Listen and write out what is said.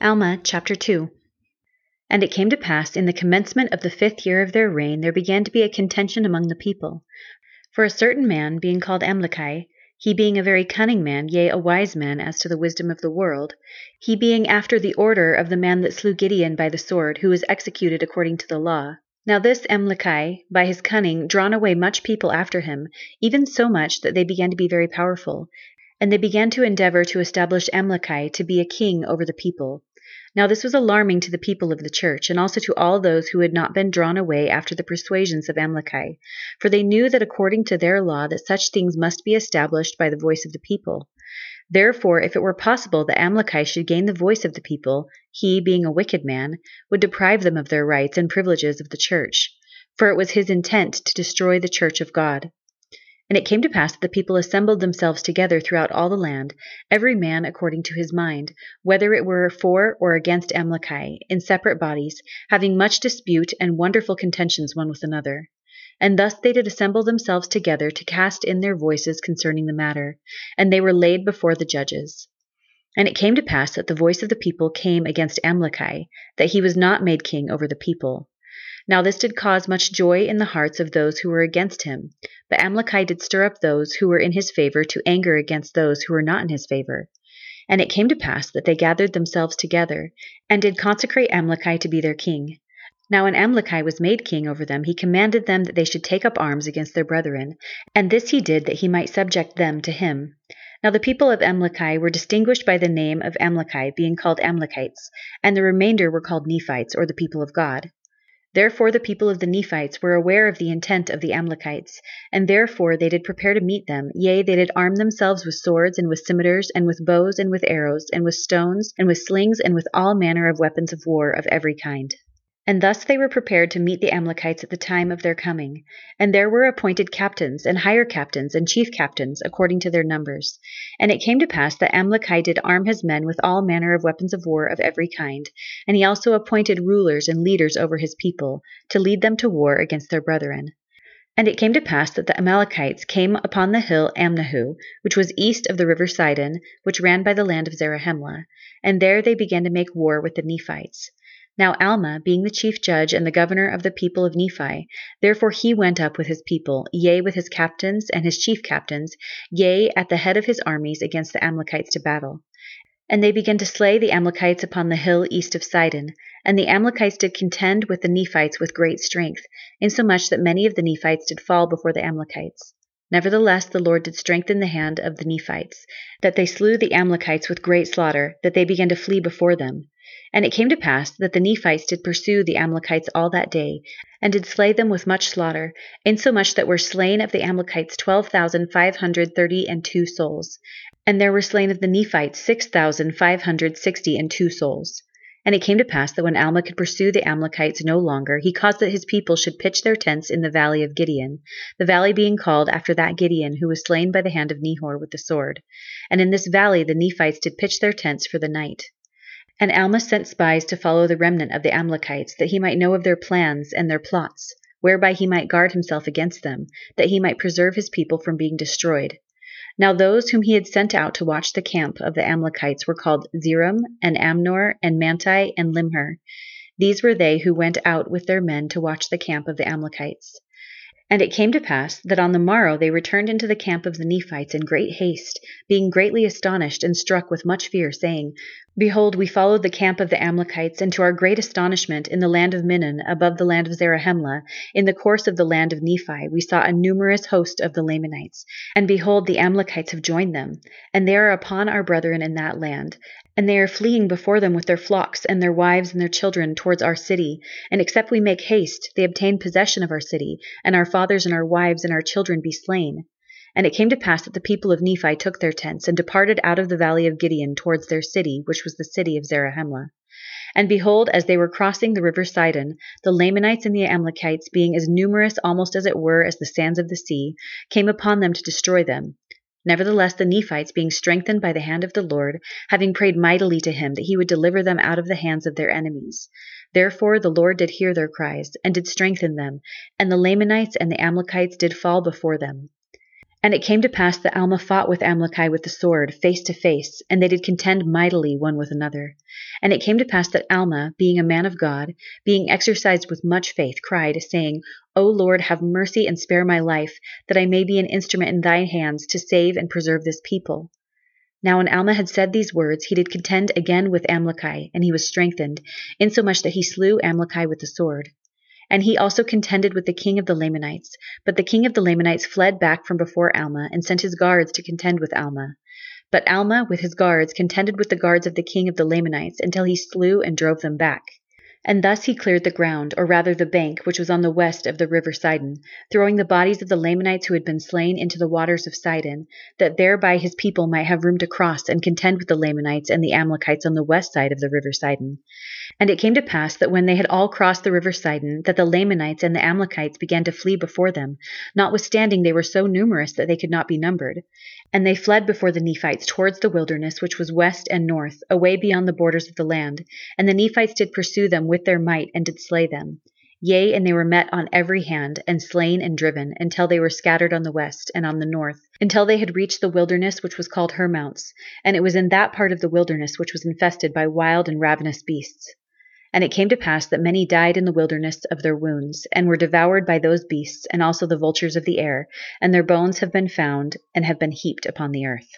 Alma chapter 2 And it came to pass in the commencement of the fifth year of their reign, there began to be a contention among the people. For a certain man, being called Amlici, he being a very cunning man, yea, a wise man as to the wisdom of the world, he being after the order of the man that slew Gideon by the sword, who was executed according to the law. Now this Amlici, by his cunning, drawn away much people after him, even so much that they began to be very powerful. And they began to endeavor to establish Amlici to be a king over the people. Now this was alarming to the people of the church, and also to all those who had not been drawn away after the persuasions of Amlici, for they knew that according to their law that such things must be established by the voice of the people. Therefore, if it were possible that Amlici should gain the voice of the people, he, being a wicked man, would deprive them of their rights and privileges of the church, for it was his intent to destroy the church of God. And it came to pass that the people assembled themselves together throughout all the land, every man according to his mind, whether it were for or against Amlici, in separate bodies, having much dispute and wonderful contentions one with another. And thus they did assemble themselves together to cast in their voices concerning the matter, and they were laid before the judges. And it came to pass that the voice of the people came against Amlici, that he was not made king over the people. Now this did cause much joy in the hearts of those who were against him. But Amlici did stir up those who were in his favor to anger against those who were not in his favor. And it came to pass that they gathered themselves together, and did consecrate Amlici to be their king. Now when Amlici was made king over them, he commanded them that they should take up arms against their brethren, and this he did that he might subject them to him. Now the people of Amlici were distinguished by the name of Amlici, being called Amlicites, and the remainder were called Nephites, or the people of God. Therefore the people of the Nephites were aware of the intent of the Amlicites, and therefore they did prepare to meet them, yea, they did arm themselves with swords, and with scimitars, and with bows, and with arrows, and with stones, and with slings, and with all manner of weapons of war of every kind. And thus they were prepared to meet the Amlicites at the time of their coming. And there were appointed captains, and higher captains, and chief captains, according to their numbers. And it came to pass that Amlici did arm his men with all manner of weapons of war of every kind. And he also appointed rulers and leaders over his people, to lead them to war against their brethren. And it came to pass that the Amlicites came upon the hill Amnihu, which was east of the river Sidon, which ran by the land of Zarahemla. And there they began to make war with the Nephites. Now Alma, being the chief judge and the governor of the people of Nephi, therefore he went up with his people, yea, with his captains and his chief captains, yea, at the head of his armies against the Amlicites to battle. And they began to slay the Amlicites upon the hill east of Sidon. And the Amlicites did contend with the Nephites with great strength, insomuch that many of the Nephites did fall before the Amlicites. Nevertheless, the Lord did strengthen the hand of the Nephites, that they slew the Amlicites with great slaughter, that they began to flee before them. And it came to pass that the Nephites did pursue the Amlicites all that day, and did slay them with much slaughter, insomuch that were slain of the Amlicites twelve thousand five hundred thirty and two souls, and there were slain of the Nephites six thousand five hundred sixty and two souls. And it came to pass that when Alma could pursue the Amlicites no longer, he caused that his people should pitch their tents in the valley of Gideon, the valley being called after that Gideon who was slain by the hand of Nehor with the sword. And in this valley the Nephites did pitch their tents for the night. And Alma sent spies to follow the remnant of the Amlicites, that he might know of their plans and their plots, whereby he might guard himself against them, that he might preserve his people from being destroyed. Now those whom he had sent out to watch the camp of the Amlicites were called Zeram, and Amnor, and Manti, and Limher. These were they who went out with their men to watch the camp of the Amlicites. And it came to pass that on the morrow they returned into the camp of the Nephites in great haste, being greatly astonished and struck with much fear, saying, Behold, we followed the camp of the Amlicites, and to our great astonishment, in the land of Minon, above the land of Zarahemla, in the course of the land of Nephi, we saw a numerous host of the Lamanites. And behold, the Amlicites have joined them, and they are upon our brethren in that land. And they are fleeing before them with their flocks and their wives and their children towards our city. And except we make haste, they obtain possession of our city, and our fathers and our wives and our children be slain. And it came to pass that the people of Nephi took their tents, and departed out of the valley of Gideon towards their city, which was the city of Zarahemla. And behold, as they were crossing the river Sidon, the Lamanites and the Amlicites, being as numerous almost as it were as the sands of the sea, came upon them to destroy them. Nevertheless, the Nephites, being strengthened by the hand of the Lord, having prayed mightily to him that he would deliver them out of the hands of their enemies. Therefore the Lord did hear their cries, and did strengthen them, and the Lamanites and the Amlicites did fall before them. And it came to pass that Alma fought with Amlici with the sword, face to face, and they did contend mightily one with another. And it came to pass that Alma, being a man of God, being exercised with much faith, cried, saying, O Lord, have mercy and spare my life, that I may be an instrument in thy hands to save and preserve this people. Now when Alma had said these words, he did contend again with Amlici, and he was strengthened, insomuch that he slew Amlici with the sword. And he also contended with the king of the Lamanites. But the king of the Lamanites fled back from before Alma, and sent his guards to contend with Alma. But Alma, with his guards, contended with the guards of the king of the Lamanites, until he slew and drove them back. And thus he cleared the ground, or rather the bank, which was on the west of the river Sidon, throwing the bodies of the Lamanites who had been slain into the waters of Sidon, that thereby his people might have room to cross and contend with the Lamanites and the Amlicites on the west side of the river Sidon. And it came to pass that when they had all crossed the river Sidon, that the Lamanites and the Amlicites began to flee before them, notwithstanding they were so numerous that they could not be numbered. And they fled before the Nephites towards the wilderness which was west and north, away beyond the borders of the land. And the Nephites did pursue them with their might, and did slay them. Yea, and they were met on every hand, and slain and driven, until they were scattered on the west and on the north, until they had reached the wilderness which was called Hermounts, and it was in that part of the wilderness which was infested by wild and ravenous beasts. And it came to pass that many died in the wilderness of their wounds, and were devoured by those beasts, and also the vultures of the air, and their bones have been found, and have been heaped upon the earth.